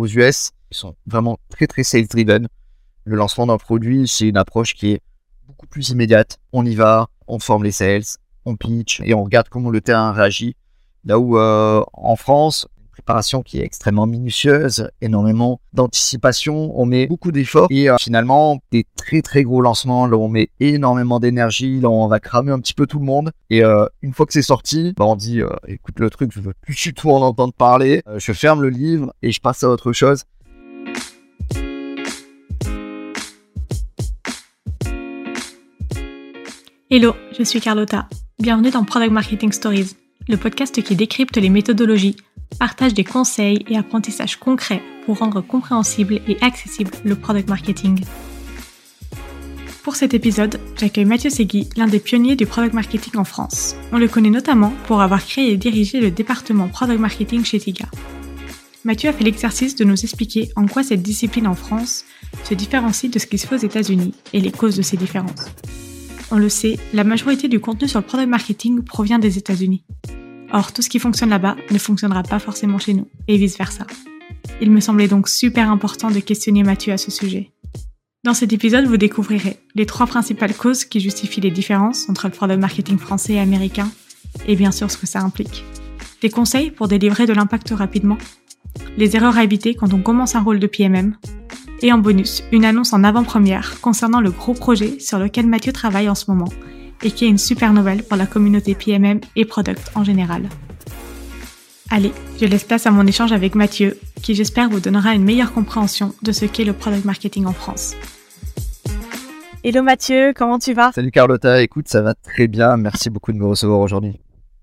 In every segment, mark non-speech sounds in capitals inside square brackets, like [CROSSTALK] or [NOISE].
aux US. Ils sont vraiment très très sales driven. Le lancement d'un produit, c'est une approche qui est beaucoup plus immédiate. On y va, on forme les sales, on pitch et on regarde comment le terrain réagit. Là où euh, en France, préparation qui est extrêmement minutieuse, énormément d'anticipation, on met beaucoup d'efforts et euh, finalement des très très gros lancements, là on met énormément d'énergie, là on va cramer un petit peu tout le monde et euh, une fois que c'est sorti, bah, on dit écoute le truc, je veux plus du tout en entendre parler, je ferme le livre et je passe à autre chose. Hello, je suis Carlotta. Bienvenue dans Product Marketing Stories, le podcast qui décrypte les méthodologies, partage des conseils et apprentissages concrets pour rendre compréhensible et accessible le product marketing. Pour cet épisode, j'accueille Mathieu Segui, l'un des pionniers du product marketing en France. On le connaît notamment pour avoir créé et dirigé le département product marketing chez Tiga. Mathieu a fait l'exercice de nous expliquer en quoi cette discipline en France se différencie de ce qui se fait aux États-Unis et les causes de ces différences. On le sait, la majorité du contenu sur le product marketing provient des États-Unis. Or, tout ce qui fonctionne là-bas ne fonctionnera pas forcément chez nous, et vice-versa. Il me semblait donc super important de questionner Mathieu à ce sujet. Dans cet épisode, vous découvrirez les trois principales causes qui justifient les différences entre le product marketing français et américain, et bien sûr ce que ça implique. Des conseils pour délivrer de l'impact rapidement, les erreurs à éviter quand on commence un rôle de PMM, et en bonus, une annonce en avant-première concernant le gros projet sur lequel Mathieu travaille en ce moment et qui est une super nouvelle pour la communauté PMM et Product en général. Allez, je laisse place à mon échange avec Mathieu, qui j'espère vous donnera une meilleure compréhension de ce qu'est le product marketing en France. Hello Mathieu, comment tu vas? Salut Carlotta, écoute, ça va très bien, merci beaucoup de me recevoir aujourd'hui.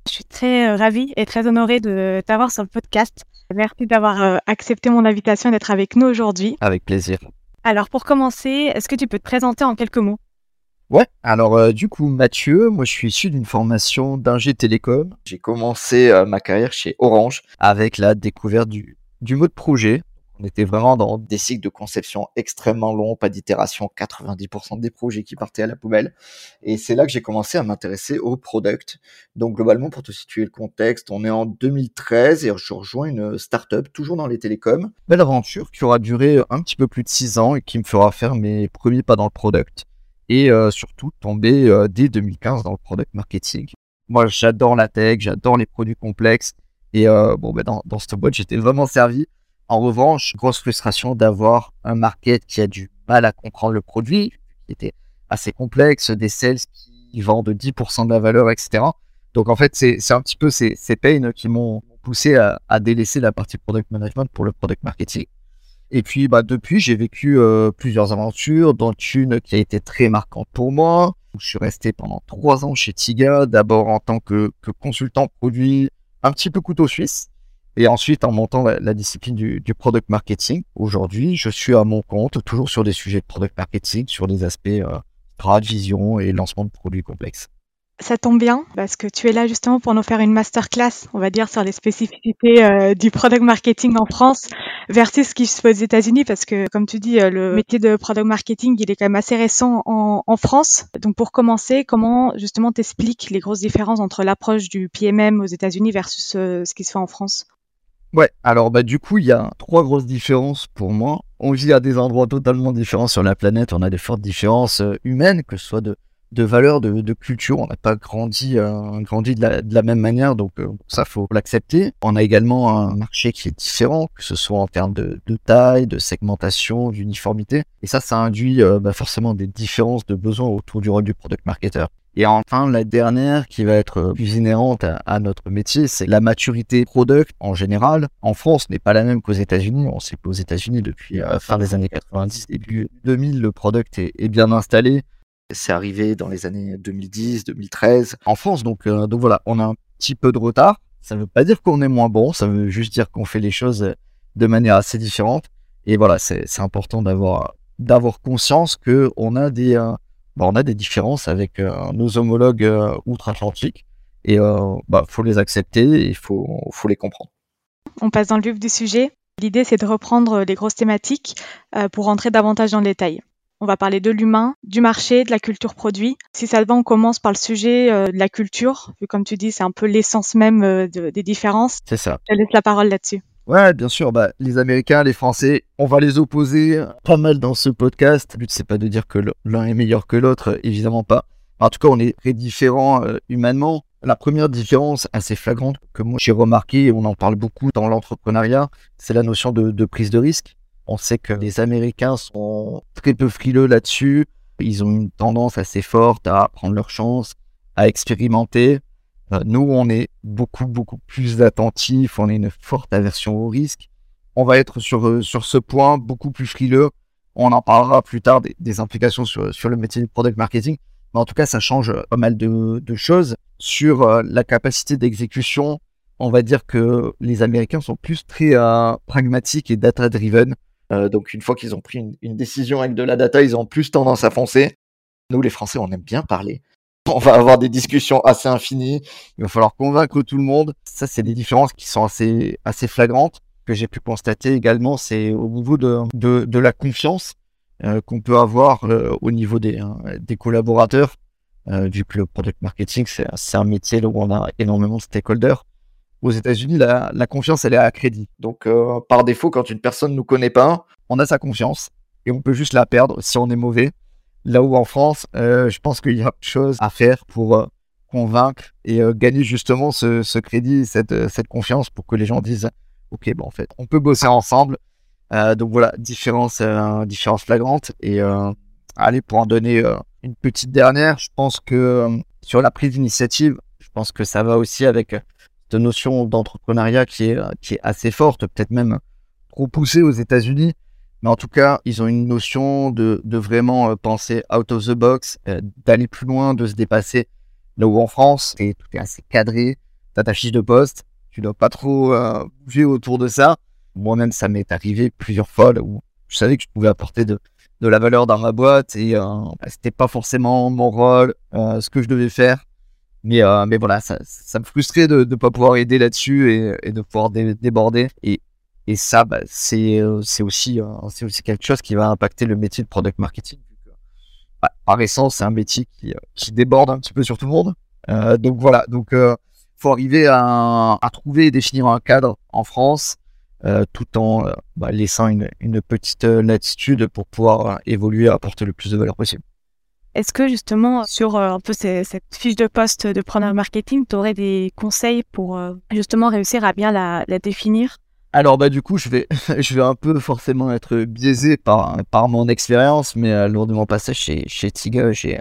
Je suis très euh, ravie et très honorée de t'avoir sur le podcast. Merci d'avoir euh, accepté mon invitation et d'être avec nous aujourd'hui. Avec plaisir. Alors pour commencer, est-ce que tu peux te présenter en quelques mots? Ouais, alors euh, du coup Mathieu, moi je suis issu d'une formation d'ingé télécom. J'ai commencé euh, ma carrière chez Orange avec la découverte du, du mode projet. On était vraiment dans des cycles de conception extrêmement longs, pas d'itération, 90% des projets qui partaient à la poubelle. Et c'est là que j'ai commencé à m'intéresser au product. Donc globalement, pour te situer le contexte, on est en 2013 et je rejoins une startup, toujours dans les télécoms. Belle aventure qui aura duré un petit peu plus de 6 ans et qui me fera faire mes premiers pas dans le product. Et euh, surtout tomber euh, dès 2015 dans le product marketing. Moi, j'adore la tech, j'adore les produits complexes. Et euh, bon, ben dans, dans cette boîte, j'étais vraiment servi en revanche, grosse frustration d'avoir un market qui a du mal à comprendre le produit, qui était assez complexe, des sales qui vendent 10% de la valeur, etc. Donc en fait, c'est un petit peu ces, ces pains qui m'ont poussé à, délaisser la partie product management pour le product marketing. Et puis bah, depuis, j'ai vécu euh, plusieurs aventures, dont une qui a été très marquante pour moi. Je suis resté pendant trois ans chez Tiga, d'abord en tant que, consultant produit, un petit peu couteau suisse. Et ensuite, en montant la, discipline du, product marketing, aujourd'hui, je suis à mon compte, toujours sur des sujets de product marketing, sur des aspects euh, vision et lancement de produits complexes. Ça tombe bien parce que tu es là justement pour nous faire une masterclass, on va dire, sur les spécificités euh, du product marketing en France versus ce qui se fait aux États-Unis parce que, comme tu dis, euh, le métier de product marketing, il est quand même assez récent en, France. Donc, pour commencer, comment justement t'expliques les grosses différences entre l'approche du PMM aux États-Unis versus euh, ce qui se fait en France? Ouais, alors bah du coup, il y a trois grosses différences pour moi. On vit à des endroits totalement différents sur la planète, on a des fortes différences humaines, que ce soit de, de valeurs, de, de culture, on n'a pas grandi, euh, grandi de la, de la, même manière, donc euh, ça faut l'accepter. On a également un marché qui est différent, que ce soit en termes de, de taille, de segmentation, d'uniformité, et ça, ça induit euh, bah, forcément des différences de besoins autour du rôle du product marketer. Et enfin, la dernière qui va être plus inhérente à, notre métier, c'est la maturité product en général. En France, n'est pas la même qu'aux États-Unis. On sait qu'aux États-Unis, depuis euh, fin des années 90, début 2000, le product est, est bien installé. C'est arrivé dans les années 2010, 2013 en France. Donc, euh, donc voilà, on a un petit peu de retard. Ça ne veut pas dire qu'on est moins bon, ça veut juste dire qu'on fait les choses de manière assez différente. Et voilà, c'est important d'avoir d'avoir conscience que on a des euh, bah, on a des différences avec euh, nos homologues euh, outre-Atlantique et euh, bah faut les accepter et il faut, faut les comprendre. On passe dans le vif du sujet. L'idée, c'est de reprendre les grosses thématiques pour rentrer davantage dans le détail. On va parler de l'humain, du marché, de la culture produit. Si ça te va, on commence par le sujet de la culture. Vu comme tu dis, c'est un peu l'essence même des différences. C'est ça. Je laisse la parole là-dessus. Ouais, bien sûr. Bah, les Américains, les Français, on va les opposer pas mal dans ce podcast. Le but, c'est pas de dire que l'un est meilleur que l'autre, évidemment pas. En tout cas, on est très différents euh, humainement. La première différence assez flagrante que moi j'ai remarqué, et on en parle beaucoup dans l'entrepreneuriat, c'est la notion de, de, prise de risque. On sait que les Américains sont très peu frileux là-dessus. Ils ont une tendance assez forte à prendre leur chance, à expérimenter, euh, nous, on est beaucoup, beaucoup plus attentifs, on a une forte aversion au risque. On va être sur, euh, sur ce point beaucoup plus frileux. On en parlera plus tard des, implications sur, sur, le métier du product marketing. Mais en tout cas, ça change pas mal de, choses. Sur euh, la capacité d'exécution, on va dire que les Américains sont plus très pragmatiques et data-driven. Donc, une fois qu'ils ont pris une, décision avec de la data, ils ont plus tendance à foncer. Nous, les Français, on aime bien parler [LAUGHS] on va avoir des discussions assez infinies. Il va falloir convaincre tout le monde. Ça, c'est des différences qui sont assez, assez flagrantes que j'ai pu constater également. C'est au niveau de, de, de la confiance euh, qu'on peut avoir euh, au niveau des, hein, des collaborateurs. Euh, vu que le product marketing, c'est un métier où on a énormément de stakeholders. Aux États-Unis, la, confiance, elle est à crédit. Donc, euh, par défaut, quand une personne nous connaît pas, on a sa confiance et on peut juste la perdre si on est mauvais. Là où en France, euh, je pense qu'il y a autre chose à faire pour euh, convaincre et gagner justement ce, crédit, cette, confiance pour que les gens disent Ok, bon, en fait, on peut bosser ensemble. donc voilà, différence flagrante. Et allez, pour en donner une petite dernière, je pense que sur la prise d'initiative, je pense que ça va aussi avec notion d'entrepreneuriat qui est, qui est assez forte, peut-être même trop poussée aux États-Unis. Mais en tout cas, ils ont une notion de, de vraiment euh, penser out of the box, euh, d'aller plus loin, de se dépasser. Là où en France, et tout est assez cadré, tu as ta fiche de poste, tu dois pas trop euh, bouger autour de ça. Moi-même, ça m'est arrivé plusieurs fois où je savais que je pouvais apporter de, de la valeur dans ma boîte et euh, c'était pas forcément mon rôle, ce que je devais faire. Mais, mais voilà, ça, me frustrait de ne pas pouvoir aider là-dessus et, et, de pouvoir déborder. Et et ça, bah, c'est euh, aussi, euh, c'est aussi quelque chose qui va impacter le métier de product marketing. Bah, par essence, c'est un métier qui, euh, qui, déborde un petit peu sur tout le monde. Euh, donc voilà, donc euh, faut arriver à, à, trouver et définir un cadre en France, euh, tout en bah, laissant une, une, petite latitude pour pouvoir évoluer, apporter le plus de valeur possible. Est-ce que justement sur peu cette fiche de poste de product marketing, tu aurais des conseils pour justement réussir à bien la, définir? Alors bah du coup [LAUGHS] je vais un peu forcément être biaisé par mon expérience mais euh, lors de mon passage chez chez Tiga j'ai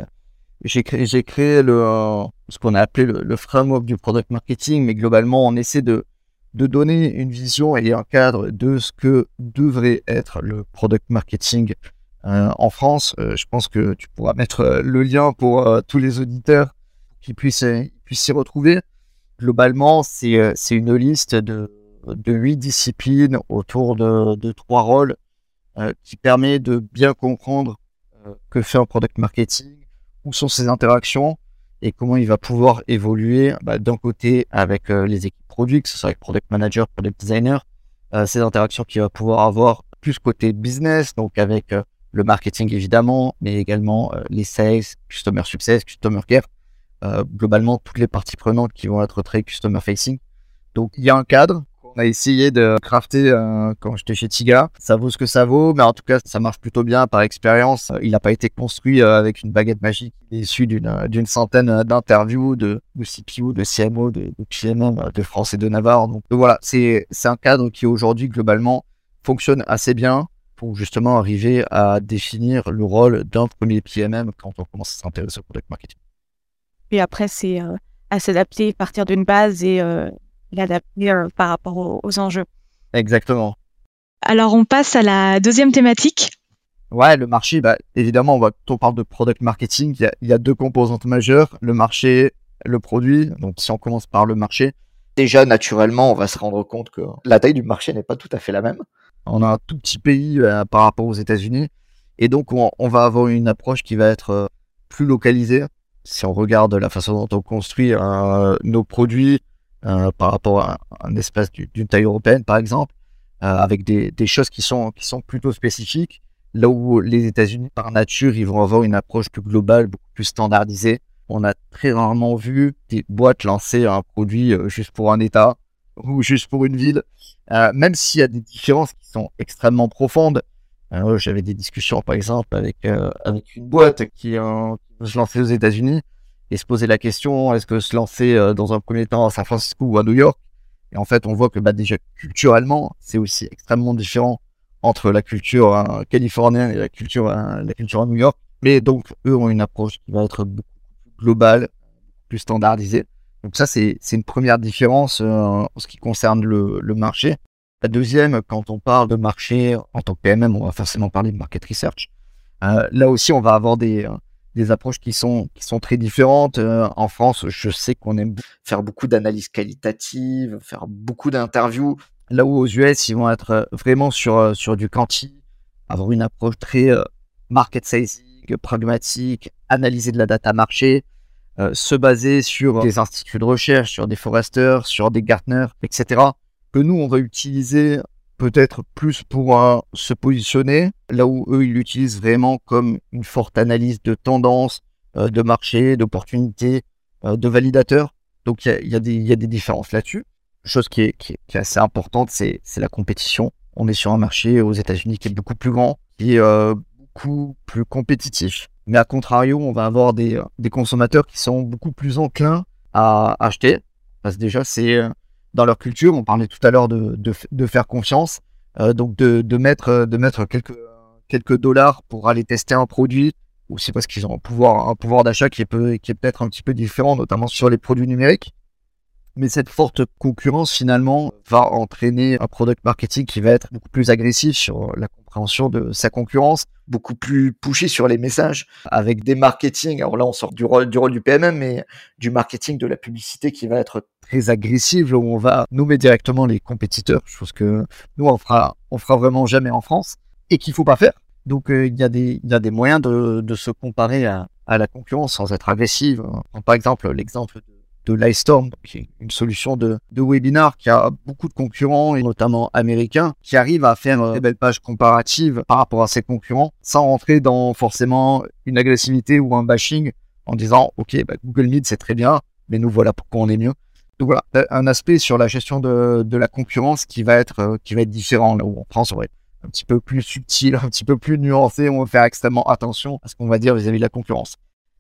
j'ai créé le ce qu'on a appelé le, framework du product marketing mais globalement on essaie de de donner une vision et un cadre de ce que devrait être le product marketing euh, en France. Euh, je pense que tu pourras mettre le lien pour tous les auditeurs qui puissent puissent s'y retrouver. Globalement, c'est une liste de de huit disciplines autour de, trois rôles euh, qui permet de bien comprendre euh, que fait un product marketing, où sont ses interactions et comment il va pouvoir évoluer bah, d'un côté avec euh, les équipes produits, que ce soit avec product manager, product designer, ces interactions qu'il va pouvoir avoir plus côté business, donc avec le marketing évidemment, mais également les sales, customer success, customer care, globalement toutes les parties prenantes qui vont être très customer facing. Donc il y a un cadre on a essayé de crafter euh, quand j'étais chez Tiga. Ça vaut ce que ça vaut, mais en tout cas, ça marche plutôt bien par expérience. Il n'a pas été construit euh, avec une baguette magique. Il est issu d'une euh, centaine d'interviews de, de CPO, de CMO, de, de de France et de Navarre. Donc, voilà, c'est c'est un cadre qui aujourd'hui globalement fonctionne assez bien pour justement arriver à définir le rôle d'un premier PMM quand on commence à s'intéresser au product marketing. Et après, c'est à s'adapter, partir d'une base et l'adapter euh, par rapport aux, enjeux. Exactement. Alors on passe à la deuxième thématique. Ouais, le marché, bah, évidemment, on va, quand on parle de product marketing, il y, a, deux composantes majeures, le marché, le produit. Donc si on commence par le marché, déjà naturellement, on va se rendre compte que la taille du marché n'est pas tout à fait la même. On a un tout petit pays euh, par rapport aux États-Unis, et donc on, va avoir une approche qui va être euh, plus localisée. Si on regarde la façon dont on construit nos produits, euh, par rapport à un espace d'une taille européenne, par exemple, euh, avec des, des, choses qui sont, qui sont plutôt spécifiques. Là où les États-Unis, par nature, ils vont avoir une approche plus globale, beaucoup plus standardisée. On a très rarement vu des boîtes lancer un produit euh, juste pour un État ou juste pour une ville. Euh, même s'il y a des différences qui sont extrêmement profondes. Euh, J'avais des discussions, par exemple, avec, euh, avec une boîte qui, euh, se lançait aux États-Unis et se posait la question est-ce que se lancer dans un premier temps à San Francisco ou à New York? Et en fait, on voit que bah, déjà culturellement, c'est aussi extrêmement différent entre la culture hein, californienne et la culture, hein, la culture à New York. Mais donc, eux ont une approche qui va être beaucoup plus globale, plus standardisée. Donc ça, c'est une première différence euh, en ce qui concerne le, marché. La deuxième, quand on parle de marché en tant que PMM, on va forcément parler de market research. Euh, là aussi, on va avoir des, des approches qui sont, très différentes. Euh, en France, je sais qu'on aime faire beaucoup d'analyses qualitatives, faire beaucoup d'interviews. Là où aux US, ils vont être vraiment sur, sur du quanti, avoir une approche très market sizing, pragmatique, analyser de la data marché, euh, se baser sur des instituts de recherche, sur des Forrester, sur des Gartner, etc. Que nous, on va utiliser peut-être plus pour euh, se positionner, là où eux, ils l'utilisent vraiment comme une forte analyse de tendance, euh, de marché, d'opportunités, de validateurs. Donc, il y, a, des différences là-dessus. Chose qui est, assez importante, c'est la compétition. On est sur un marché aux États-Unis qui est beaucoup plus grand, plus compétitif. Mais à contrario, on va avoir des, des consommateurs qui sont beaucoup plus enclins à acheter. Parce que déjà, c'est dans leur culture. On parlait tout à l'heure de, faire confiance. Euh, donc, de, mettre, de mettre quelques, quelques dollars pour aller tester un produit. C'est parce qu'ils ont un pouvoir, d'achat qui est, peut-être un petit peu différent, notamment sur les produits numériques. Mais cette forte concurrence, finalement, va entraîner un product marketing qui va être beaucoup plus agressif sur la compréhension de sa concurrence, beaucoup plus pushy sur les messages, avec des marketing. Alors là, on sort du rôle du, rôle du PMM, mais du marketing de la publicité qui va être très agressive, où on va nommer directement les compétiteurs, chose que nous, on fera, on fera vraiment jamais en France, et qu'il faut pas faire. Donc, euh, il y, a des, y a des moyens de, de se comparer à, à la concurrence sans être agressive. Par exemple, l'exemple de de Livestorm, qui est une solution de, de webinar qui a beaucoup de concurrents, et notamment américains, qui arrivent à faire euh, des belles pages comparatives par rapport à ses concurrents, sans rentrer dans forcément une agressivité ou un bashing en disant, OK, bah, Google Meet, c'est très bien, mais nous voilà pourquoi on est mieux. Donc voilà, un aspect sur la gestion de, la concurrence qui va être, euh, qui va être différent, là où en France, on va être un petit peu plus subtil, [LAUGHS] un petit peu plus nuancé, on va faire extrêmement attention à ce qu'on va dire vis-à-vis -vis de la concurrence.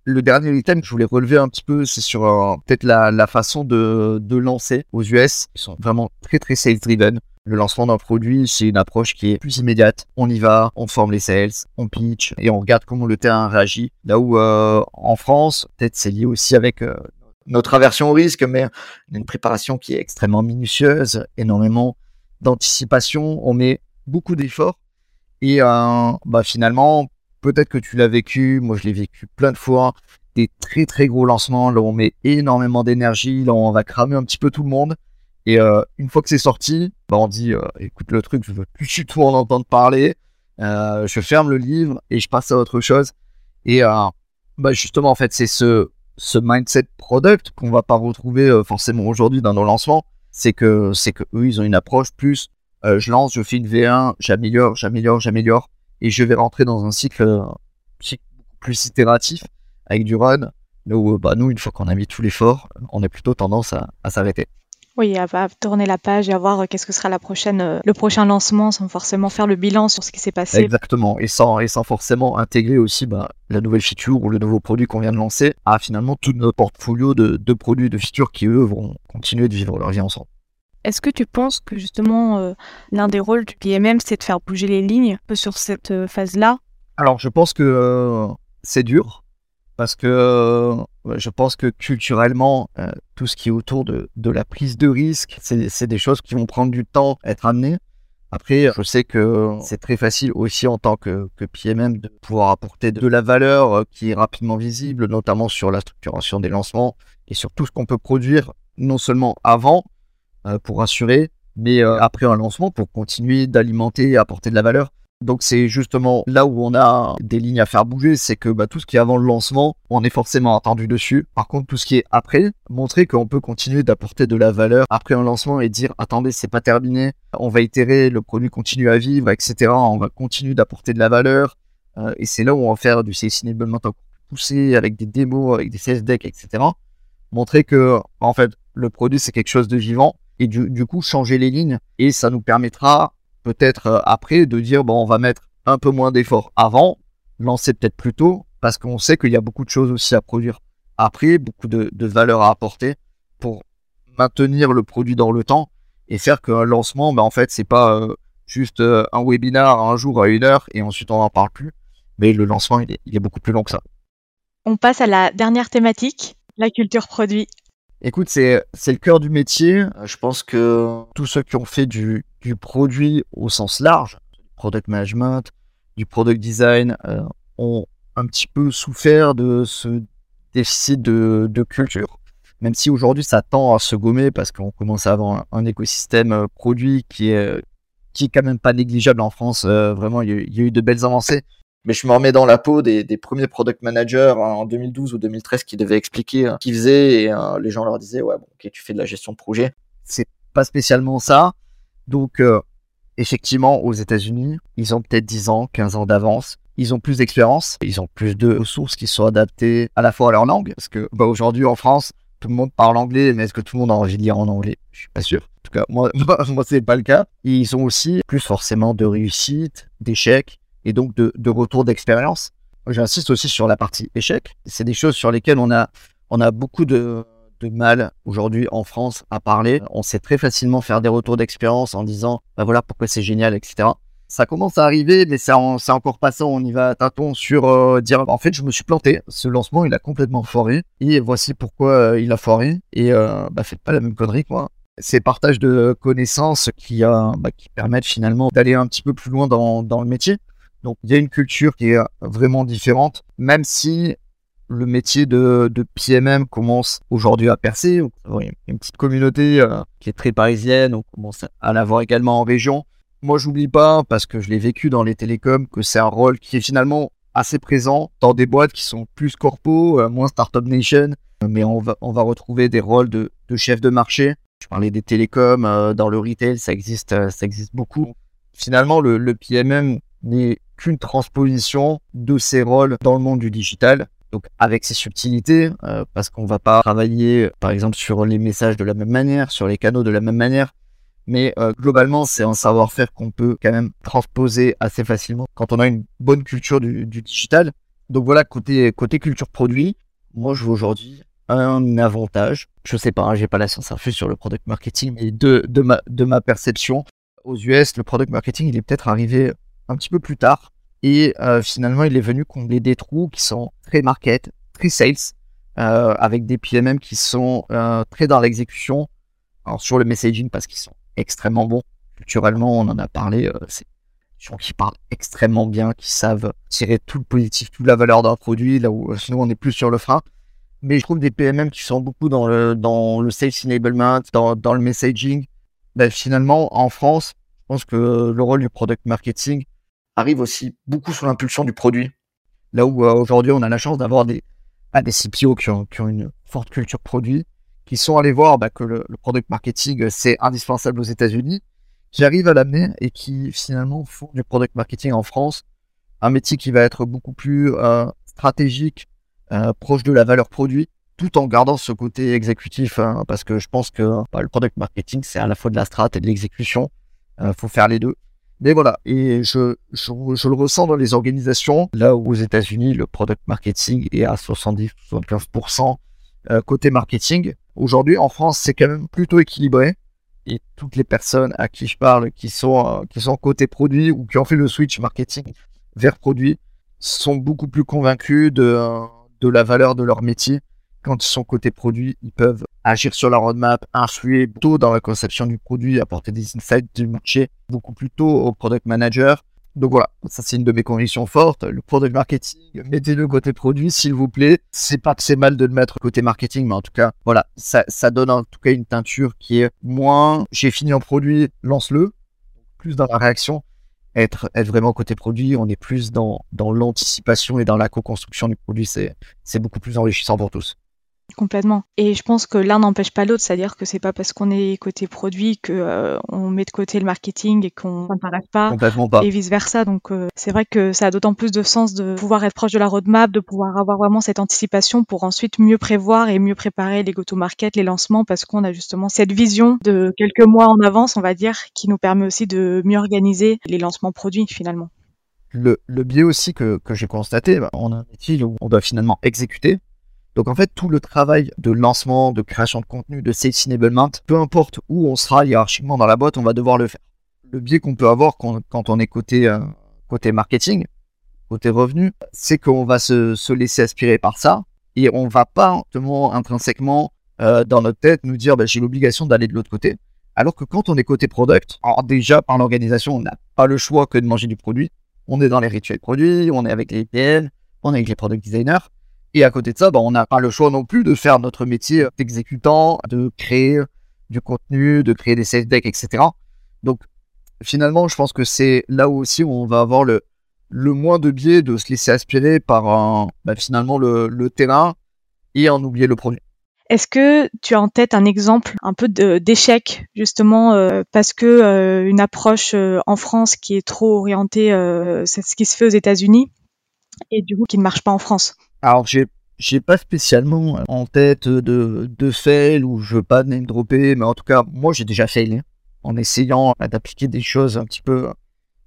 Le dernier item que je voulais relever un petit peu, c'est sur euh, peut-être la, façon de, de lancer aux US. Ils sont vraiment très très sales driven. Le lancement d'un produit, c'est une approche qui est plus immédiate. On y va, on forme les sales, on pitch et on regarde comment le terrain réagit. Là où euh, en France, peut-être c'est lié aussi avec euh, notre aversion au risque, mais une préparation qui est extrêmement minutieuse, énormément d'anticipation. On met beaucoup d'efforts et bah, finalement, peut-être que tu l'as vécu, moi je l'ai vécu plein de fois, des très très gros lancements, là on met énormément d'énergie, là on va cramer un petit peu tout le monde. Et euh, une fois que c'est sorti, bah on dit, euh, écoute le truc, je veux plus du tout en entendre parler, euh, je ferme le livre et je passe à autre chose. Et bah justement, en fait, c'est ce, mindset product qu'on va pas retrouver forcément aujourd'hui dans nos lancements. C'est que, c'est que eux, ils ont une approche plus, je lance, je fais une V1, j'améliore, j'améliore, j'améliore et je vais rentrer dans un cycle, un cycle plus itératif avec du run, là où bah, nous, une fois qu'on a mis tout l'effort, on a plutôt tendance à, à s'arrêter. Oui, à, à, tourner la page et à voir qu'est-ce que sera la prochaine, euh, le prochain lancement sans forcément faire le bilan sur ce qui s'est passé. Exactement, et sans, et sans forcément intégrer aussi bah, la nouvelle feature ou le nouveau produit qu'on vient de lancer à finalement tout notre portfolio de, de produits, de features qui, eux, vont continuer de vivre leur vie ensemble. Est-ce que tu penses que justement euh, l'un des rôles du PMM, c'est de faire bouger les lignes un peu sur cette euh, phase-là? Alors je pense que euh, c'est dur parce que je pense que culturellement, tout ce qui est autour de, la prise de risque, c'est des choses qui vont prendre du temps à être amenées. Après, je sais que c'est très facile aussi en tant que, que, PMM de pouvoir apporter de la valeur qui est rapidement visible, notamment sur la structuration des lancements et sur tout ce qu'on peut produire, non seulement avant, pour assurer, mais euh, après un lancement pour continuer d'alimenter et apporter de la valeur. Donc c'est justement là où on a des lignes à faire bouger, c'est que bah, tout ce qui est avant le lancement, on est forcément attendu dessus. Par contre, tout ce qui est après, montrer qu'on peut continuer d'apporter de la valeur après un lancement et dire attendez, c'est pas terminé, on va itérer, le produit continue à vivre, etc. On va continuer d'apporter de la valeur. Euh, et c'est là où on va faire du sales enablement poussé, avec des démos, avec des sales decks, etc. Montrer que en fait le produit c'est quelque chose de vivant et du, coup changer les lignes. Et ça nous permettra peut-être euh, après de dire, bon, on va mettre un peu moins d'efforts avant, lancer peut-être plus tôt, parce qu'on sait qu'il y a beaucoup de choses aussi à produire après, beaucoup de, de valeur à apporter pour maintenir le produit dans le temps et faire qu'un lancement, ben, en fait, c'est pas euh, juste euh, un webinar un jour à une heure et ensuite on n'en parle plus. Mais le lancement, il est, il est beaucoup plus long que ça. On passe à la dernière thématique, la culture produit. Écoute, c'est, le cœur du métier. Je pense que tous ceux qui ont fait du, du produit au sens large, product management, du product design, euh, ont un petit peu souffert de ce déficit de, de culture. Même si aujourd'hui ça tend à se gommer parce qu'on commence à avoir un, écosystème euh, produit qui est, euh, qui est quand même pas négligeable en France. Euh, vraiment, il y, a, eu de belles avancées. Mais je me remets dans la peau des, premiers product managers hein, en 2012 ou 2013 qui devaient expliquer ce qu'ils faisaient et euh, les gens leur disaient ouais bon ok tu fais de la gestion de projet. C'est pas spécialement ça. Donc euh, effectivement aux États-Unis ils ont peut-être 10 ans, 15 ans d'avance ils ont plus d'expérience, ils ont plus de ressources qui sont adaptées à la fois à leur langue, parce que bah, aujourd'hui en France, tout le monde parle anglais, mais est-ce que tout le monde a envie de lire en anglais? Je suis pas sûr. En tout cas, moi, moi, [LAUGHS] moi c'est pas le cas. Ils ont aussi plus forcément de réussite, d'échecs, et donc de, retour d'expérience. J'insiste aussi sur la partie échec. C'est des choses sur lesquelles on a, on a beaucoup de, mal aujourd'hui en France à parler. On sait très facilement faire des retours d'expérience en disant, bah voilà pourquoi c'est génial, etc ça commence à arriver, mais c'est encore pas ça. On y va tâton sur euh, dire en fait, je me suis planté. Ce lancement, il a complètement foiré. Et voici pourquoi euh, il a foiré. Et euh, bah, faites pas la même connerie, quoi. Ces partages de connaissances qui, bah, qui permettent finalement d'aller un petit peu plus loin dans, dans le métier. Donc, il y a une culture qui est vraiment différente, même si le métier de, PMM commence aujourd'hui à percer. Il y a une petite communauté qui est très parisienne. On commence à l'avoir également en région moi, j'oublie pas, parce que je l'ai vécu dans les télécoms, que c'est un rôle qui est finalement assez présent dans des boîtes qui sont plus corpo, euh, moins startup nation, mais on va, on va retrouver des rôles de, chef de marché. Je parlais des télécoms, euh, dans le retail, ça existe, euh, ça existe beaucoup. Finalement, le, le PMM n'est qu'une transposition de ces rôles dans le monde du digital. Donc avec ses subtilités, euh, parce qu'on va pas travailler, par exemple, sur les messages de la même manière, sur les canaux de la même manière. Mais euh, globalement, c'est un savoir-faire qu'on peut quand même transposer assez facilement quand on a une bonne culture du, digital. Donc voilà, côté, côté culture produit, moi je vois aujourd'hui un avantage. Je sais pas, hein, j'ai pas la science infuse sur le product marketing, mais de, de, ma, de ma perception, aux US, le product marketing, il est peut-être arrivé un petit peu plus tard. Et euh, finalement, il est venu combler des trous qui sont très market, très sales, euh, avec des PMM qui sont euh, très dans l'exécution. Alors sur le messaging, parce qu'ils sont extrêmement bon. Culturellement, on en a parlé, c'est des gens qui parlent extrêmement bien, qui savent tirer tout le positif, toute la valeur d'un produit, là où sinon on est plus sur le frein. Mais je trouve des PMM qui sont beaucoup dans le, dans le sales enablement, dans, dans le messaging. Ben, finalement, en France, je pense que le rôle du product marketing arrive aussi beaucoup sous l'impulsion du produit. Là où euh, aujourd'hui, on a la chance d'avoir des, ah, des CPO qui ont, qui ont une forte culture produit, qui sont allés voir bah, que le, product marketing euh, c'est indispensable aux États-Unis, qui arrivent à l'amener et qui finalement font du product marketing en France un métier qui va être beaucoup plus euh, stratégique, proche de la valeur produit, tout en gardant ce côté exécutif, hein, parce que je pense que bah, le product marketing c'est à la fois de la strat et de l'exécution, euh, faut faire les deux. Mais voilà, et je, je, le ressens dans les organisations, là où aux États-Unis, le product marketing est à 70-75% euh, côté marketing. Aujourd'hui, en France, c'est quand même plutôt équilibré. Et toutes les personnes à qui je parle, qui sont, euh, qui sont côté produit ou qui ont fait le switch marketing vers produit, sont beaucoup plus convaincus de, euh, de la valeur de leur métier. Quand ils sont côté produit, ils peuvent agir sur la roadmap, influer tôt dans la conception du produit, apporter des insights du marché beaucoup plus tôt au product manager donc voilà, ça c'est une de mes convictions fortes. Le product marketing, mettez-le côté produit, s'il vous plaît. C'est pas que c'est mal de le mettre côté marketing, mais en tout cas, voilà, ça, ça donne en tout cas une teinture qui est moins j'ai fini en produit, lance-le, plus dans la réaction. Être, être vraiment côté produit, on est plus dans, dans l'anticipation et dans la co-construction du produit. C'est, c'est beaucoup plus enrichissant pour tous. Complètement. Et je pense que l'un n'empêche pas l'autre, c'est-à-dire que c'est pas parce qu'on est côté produit que euh, on met de côté le marketing et qu'on s'intéresse pas. Complètement pas. Et vice versa. Donc euh, c'est vrai que ça a d'autant plus de sens de pouvoir être proche de la roadmap, de pouvoir avoir vraiment cette anticipation pour ensuite mieux prévoir et mieux préparer les go-to-market, les lancements, parce qu'on a justement cette vision de quelques mois en avance, on va dire, qui nous permet aussi de mieux organiser les lancements produits finalement. Le, le biais aussi que, que j'ai constaté, bah, on a un métier où on doit finalement exécuter donc en fait, tout le travail de lancement, de création de contenu, de sales enablement, peu importe où on sera hiérarchiquement dans la boîte, on va devoir le faire. Le biais qu'on peut avoir quand, on est côté, euh, côté marketing, côté revenu, c'est qu'on va se, laisser aspirer par ça et on va pas intrinsèquement euh, dans notre tête nous dire bah, j'ai l'obligation d'aller de l'autre côté. Alors que quand on est côté product, alors déjà par l'organisation, on n'a pas le choix que de manger du produit. On est dans les rituels produits, on est avec les PL, on est avec les product designers. Et à côté de ça, bah, on n'a pas le choix non plus de faire notre métier d'exécutant, de créer du contenu, de créer des sales decks, etc. Donc finalement, je pense que c'est là où aussi on va avoir le, le moins de biais de se laisser aspirer par bah, finalement le, terrain et en oublier le produit. Est-ce que tu as en tête un exemple un peu d'échec justement euh, parce que euh, une approche euh, en France qui est trop orientée, c'est ce qui se fait aux États-Unis et du coup qui ne marche pas en France? Alors, j'ai j'ai pas spécialement en tête de, de fail ou je veux pas name dropper, mais en tout cas, moi j'ai déjà failé en essayant d'appliquer des choses un petit peu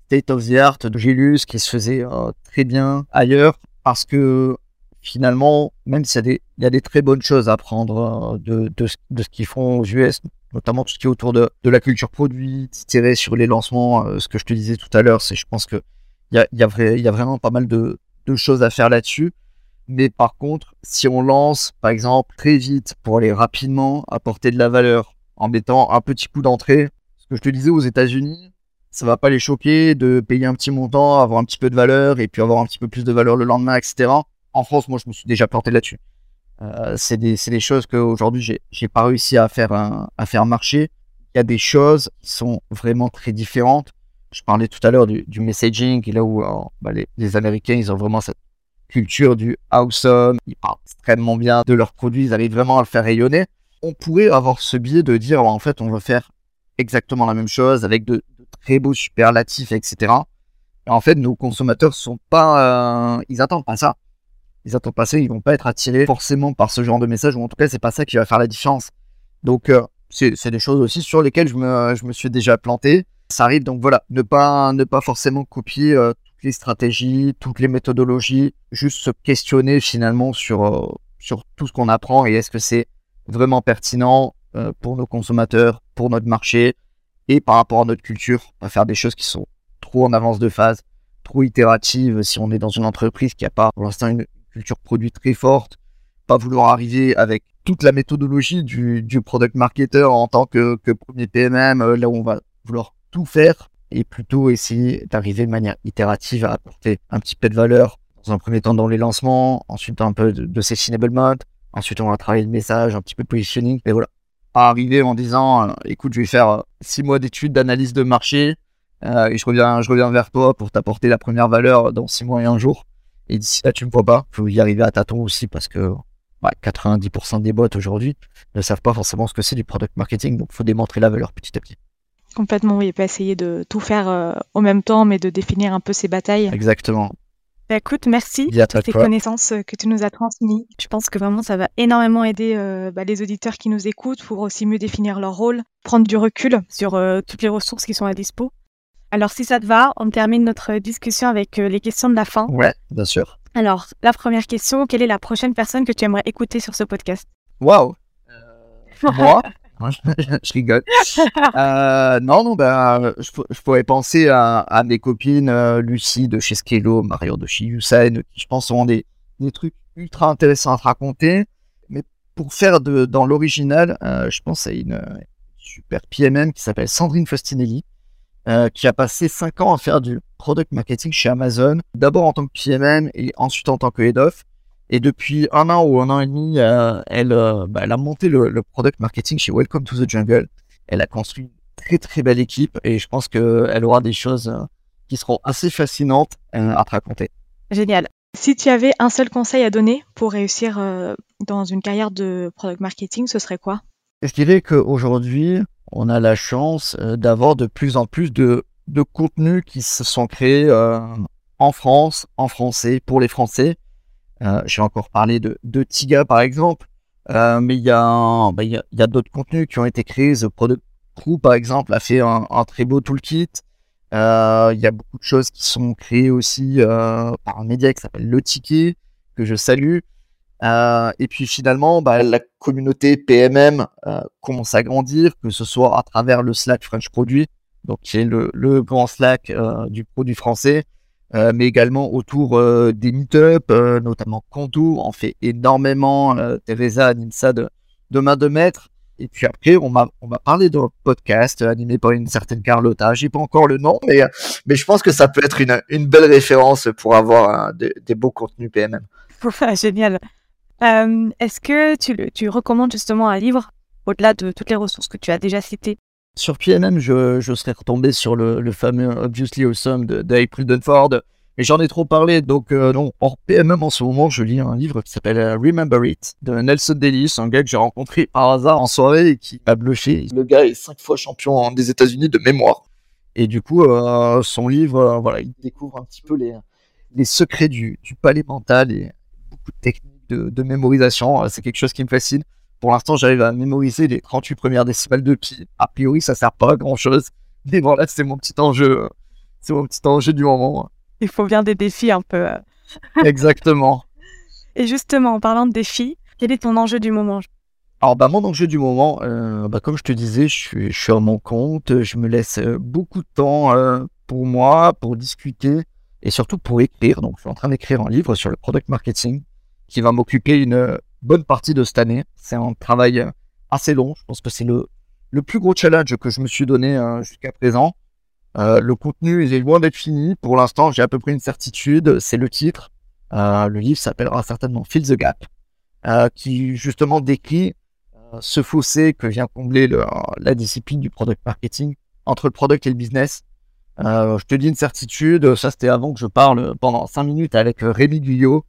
state of the art de Gélus qui se faisait euh, très bien ailleurs parce que finalement, même s'il y, y, a des très bonnes choses à apprendre euh, de, de, ce qu'ils font aux US, notamment tout ce qui est autour de, de la culture produit, tirer sur les lancements, euh, ce que je te disais tout à l'heure, c'est je pense que il y a, y, y a vraiment pas mal de, de choses à faire là-dessus. Mais par contre, si on lance, par exemple, très vite pour aller rapidement apporter de la valeur en mettant un petit coup d'entrée, ce que je te disais aux États-Unis, ça va pas les choquer de payer un petit montant, avoir un petit peu de valeur et puis avoir un petit peu plus de valeur le lendemain, etc. En France, moi, je me suis déjà planté là-dessus. Euh, c'est des, des, choses qu'aujourd'hui, j'ai, j'ai pas réussi à faire, à faire marcher. Il y a des choses qui sont vraiment très différentes. Je parlais tout à l'heure du, messaging, là où euh, bah, les, les Américains, ils ont vraiment cette culture du awesome, ils parlent extrêmement bien de leurs produits, ils arrivent vraiment à le faire rayonner. On pourrait avoir ce biais de dire, en fait, on veut faire exactement la même chose avec de, très beaux superlatifs, etc. Et en fait, nos consommateurs sont pas, euh, ils attendent pas ça. Ils attendent pas ça, ils vont pas être attirés forcément par ce genre de message, ou en tout cas, c'est pas ça qui va faire la différence. Donc, euh, c'est des choses aussi sur lesquelles je me, je me suis déjà planté. Ça arrive, donc voilà, ne pas, ne pas forcément copier euh, les stratégies, toutes les méthodologies, juste se questionner finalement sur, euh, sur tout ce qu'on apprend et est-ce que c'est vraiment pertinent euh, pour nos consommateurs, pour notre marché et par rapport à notre culture, à faire des choses qui sont trop en avance de phase, trop itératives si on est dans une entreprise qui n'a pas pour l'instant une culture produit très forte, pas vouloir arriver avec toute la méthodologie du, du product marketer en tant que, que premier PMM, euh, là où on va vouloir tout faire et plutôt essayer d'arriver de manière itérative à apporter un petit peu de valeur dans un premier temps dans les lancements, ensuite un peu de, de mode, ensuite on va travailler le message, un petit peu de positioning, mais voilà. Pas arriver en disant, euh, écoute, je vais faire euh, six mois d'études d'analyse de marché euh, et je reviens, je reviens vers toi pour t'apporter la première valeur dans six mois et un jour. Et d'ici là, tu me vois pas. Faut y arriver à tâtons aussi parce que 90% des bots aujourd'hui ne savent pas forcément ce que c'est du product marketing, donc faut démontrer la valeur petit à petit. Complètement, oui, et pas essayer de tout faire euh, au même temps, mais de définir un peu ses batailles. Exactement. Bah, écoute, merci pour tes connaissances euh, que tu nous as transmises. Je pense que vraiment ça va énormément aider euh, bah, les auditeurs qui nous écoutent pour aussi mieux définir leur rôle, prendre du recul sur toutes les ressources qui sont à dispo. Alors si ça te va, on termine notre discussion avec les questions de la fin. Ouais, bien sûr. Alors, la première question, quelle est la prochaine personne que tu aimerais écouter sur ce podcast? Waouh [LAUGHS] Moi? [LAUGHS] je, rigole. Euh, non, non, ben, je, pourrais penser à, mes copines euh, Lucie de chez Skello, Mario de chez Usain, qui je pense ont des, des trucs ultra intéressants à te raconter. Mais pour faire dans l'original, je pense à une super PMM qui s'appelle Sandrine Fostinelli, qui a passé 5 ans à faire du product marketing chez Amazon, d'abord en tant que PMM et ensuite en tant que head of. Et depuis un an ou un an et demi, euh, elle, euh, bah, elle, a monté le, product marketing chez Welcome to the Jungle. Elle a construit une très très belle équipe et je pense qu'elle aura des choses euh, qui seront assez fascinantes à te raconter. Génial. Si tu avais un seul conseil à donner pour réussir dans une carrière de product marketing, ce serait quoi? Je dirais qu'aujourd'hui, on a la chance d'avoir de plus en plus de, de contenus qui se sont créés en France, en français, pour les Français. J'ai encore parlé de, de Tiga, par exemple. mais il y a, bah, y a, y a d'autres contenus qui ont été créés. The Product Crew, par exemple, a fait un, un très beau toolkit. Euh, il y a beaucoup de choses qui sont créées aussi euh, par un média qui s'appelle Le Ticket, que je salue. Euh, et puis finalement, bah, la communauté PMM commence à grandir, que ce soit à travers le Slack French Produit, donc qui est le, le grand Slack du produit français, mais également autour des meet-up, notamment Kanto en fait énormément. Teresa anime ça de, main de maître. Et puis après, on m'a, on parlé d'un podcast animé par une certaine Carlotta. J'ai pas encore le nom, mais, mais je pense que ça peut être une, une belle référence pour avoir des beaux contenus PMM. [LAUGHS] génial. Euh, est-ce que tu, tu recommandes justement un livre au-delà de toutes les ressources que tu as déjà citées? Sur PMM, je, serais retombé sur le, fameux Obviously Awesome de Dunford mais j'en ai trop parlé, donc euh, non. En PMM en ce moment, je lis un livre qui s'appelle euh, Remember It de Nelson Davis, un gars que j'ai rencontré par hasard en soirée et qui m'a bluffé. Le gars est cinq fois champion des États-Unis de mémoire. Et du coup, euh, son livre, voilà, il découvre un petit peu les, les secrets du, du palais mental et beaucoup de techniques de, de mémorisation. C'est quelque chose qui me fascine. Pour l'instant, j'arrive à mémoriser les 38 premières décimales de pi. A priori, ça sert pas à grand chose. [LAUGHS] Mais voilà, c'est mon petit enjeu. C'est mon petit enjeu du moment il faut bien des défis un peu. Euh. [LAUGHS] Exactement. [LAUGHS] Et justement, en parlant de défis, quel est ton enjeu du moment? Alors bah mon enjeu du moment, euh, bah, comme je te disais, je suis, je suis à mon compte, je me laisse euh, beaucoup de temps pour moi, pour discuter et surtout pour écrire. Donc je suis en train d'écrire un livre sur le product marketing qui va m'occuper une bonne partie de cette année. C'est un travail assez long. Je pense que c'est le, le plus gros challenge que je me suis donné jusqu'à présent. Euh, le contenu est loin d'être fini. Pour l'instant, j'ai à peu près une certitude. C'est le titre. Euh, le livre s'appellera certainement Fill the Gap, euh, qui justement décrit ce fossé que vient combler la discipline du product marketing entre le product et le business. je te dis une certitude, ça c'était avant que je parle pendant cinq minutes avec Rémi Guyot,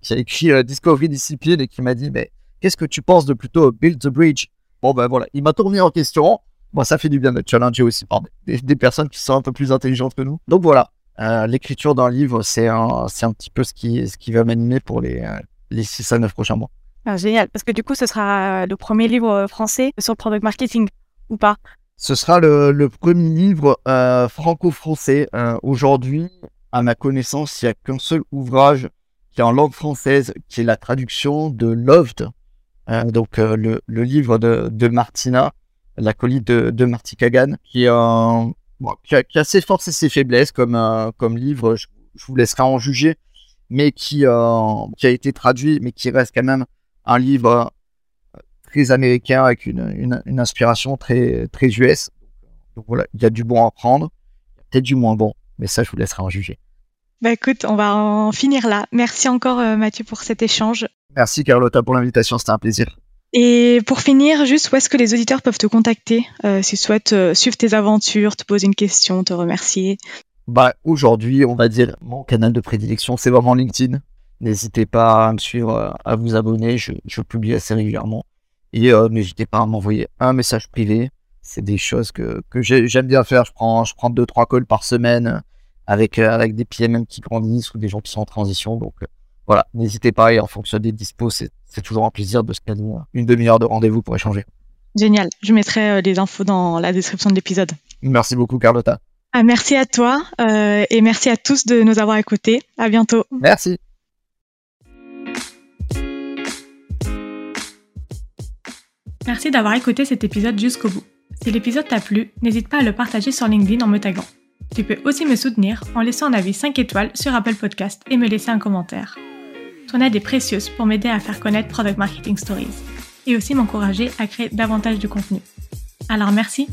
qui a écrit Discovery Discipline et qui m'a dit, mais qu'est-ce que tu penses de plutôt Build the Bridge? Bon ben voilà, il m'a tourné en question. Bon, ça fait du bien d'être challengé aussi par des, personnes qui sont un peu plus intelligentes que nous. Donc voilà, euh, l'écriture d'un livre, c'est un, un petit peu ce qui, ce qui va m'animer pour les, euh, les 6 à 9 prochains mois. Ah, génial, parce que du coup, ce sera le premier livre français sur le product marketing, ou pas? Ce sera le, le premier livre euh, franco-français. Aujourd'hui, à ma connaissance, il n'y a qu'un seul ouvrage en langue française, qui est la traduction de Loved, donc le, le, livre de, Martina, l'acolyte de, de Marty Kagan, qui, a, qui, a, ses forces et ses faiblesses comme, euh, comme livre, je, vous laisserai en juger, mais qui, euh, qui a été traduit, mais qui reste quand même un livre euh, très américain avec une, une, inspiration très, très US. Voilà, il y a du bon à prendre, peut-être du moins bon, mais ça, je vous laisserai en juger. Bah écoute, on va en finir là. Merci encore Mathieu pour cet échange. Merci Carlotta pour l'invitation, c'était un plaisir. Et pour finir, juste où est-ce que les auditeurs peuvent te contacter euh, s'ils souhaitent euh, suivre tes aventures, te poser une question, te remercier? Bah aujourd'hui, on va dire mon canal de prédilection, c'est vraiment LinkedIn. N'hésitez pas à me suivre, euh, à vous abonner, je, je publie assez régulièrement. Et n'hésitez pas à m'envoyer un message privé. C'est des choses que, que j'aime bien faire. Je prends, je prends deux trois calls par semaine avec avec des PMM qui grandissent ou des gens qui sont en transition. Donc voilà, n'hésitez pas et en fonction des dispos, c'est toujours un plaisir de se caler une demi-heure de rendez-vous pour échanger. Génial, je mettrai euh, les infos dans la description de l'épisode. Merci beaucoup Carlotta. Ah, merci à toi euh, et merci à tous de nous avoir écoutés. À bientôt. Merci. Merci d'avoir écouté cet épisode jusqu'au bout. Si l'épisode t'a plu, n'hésite pas à le partager sur LinkedIn en me taguant. Tu peux aussi me soutenir en laissant un avis 5 étoiles sur Apple Podcast et me laisser un commentaire. Ton aide est précieuse pour m'aider à faire connaître Product Marketing Stories et aussi m'encourager à créer davantage de contenu. Alors merci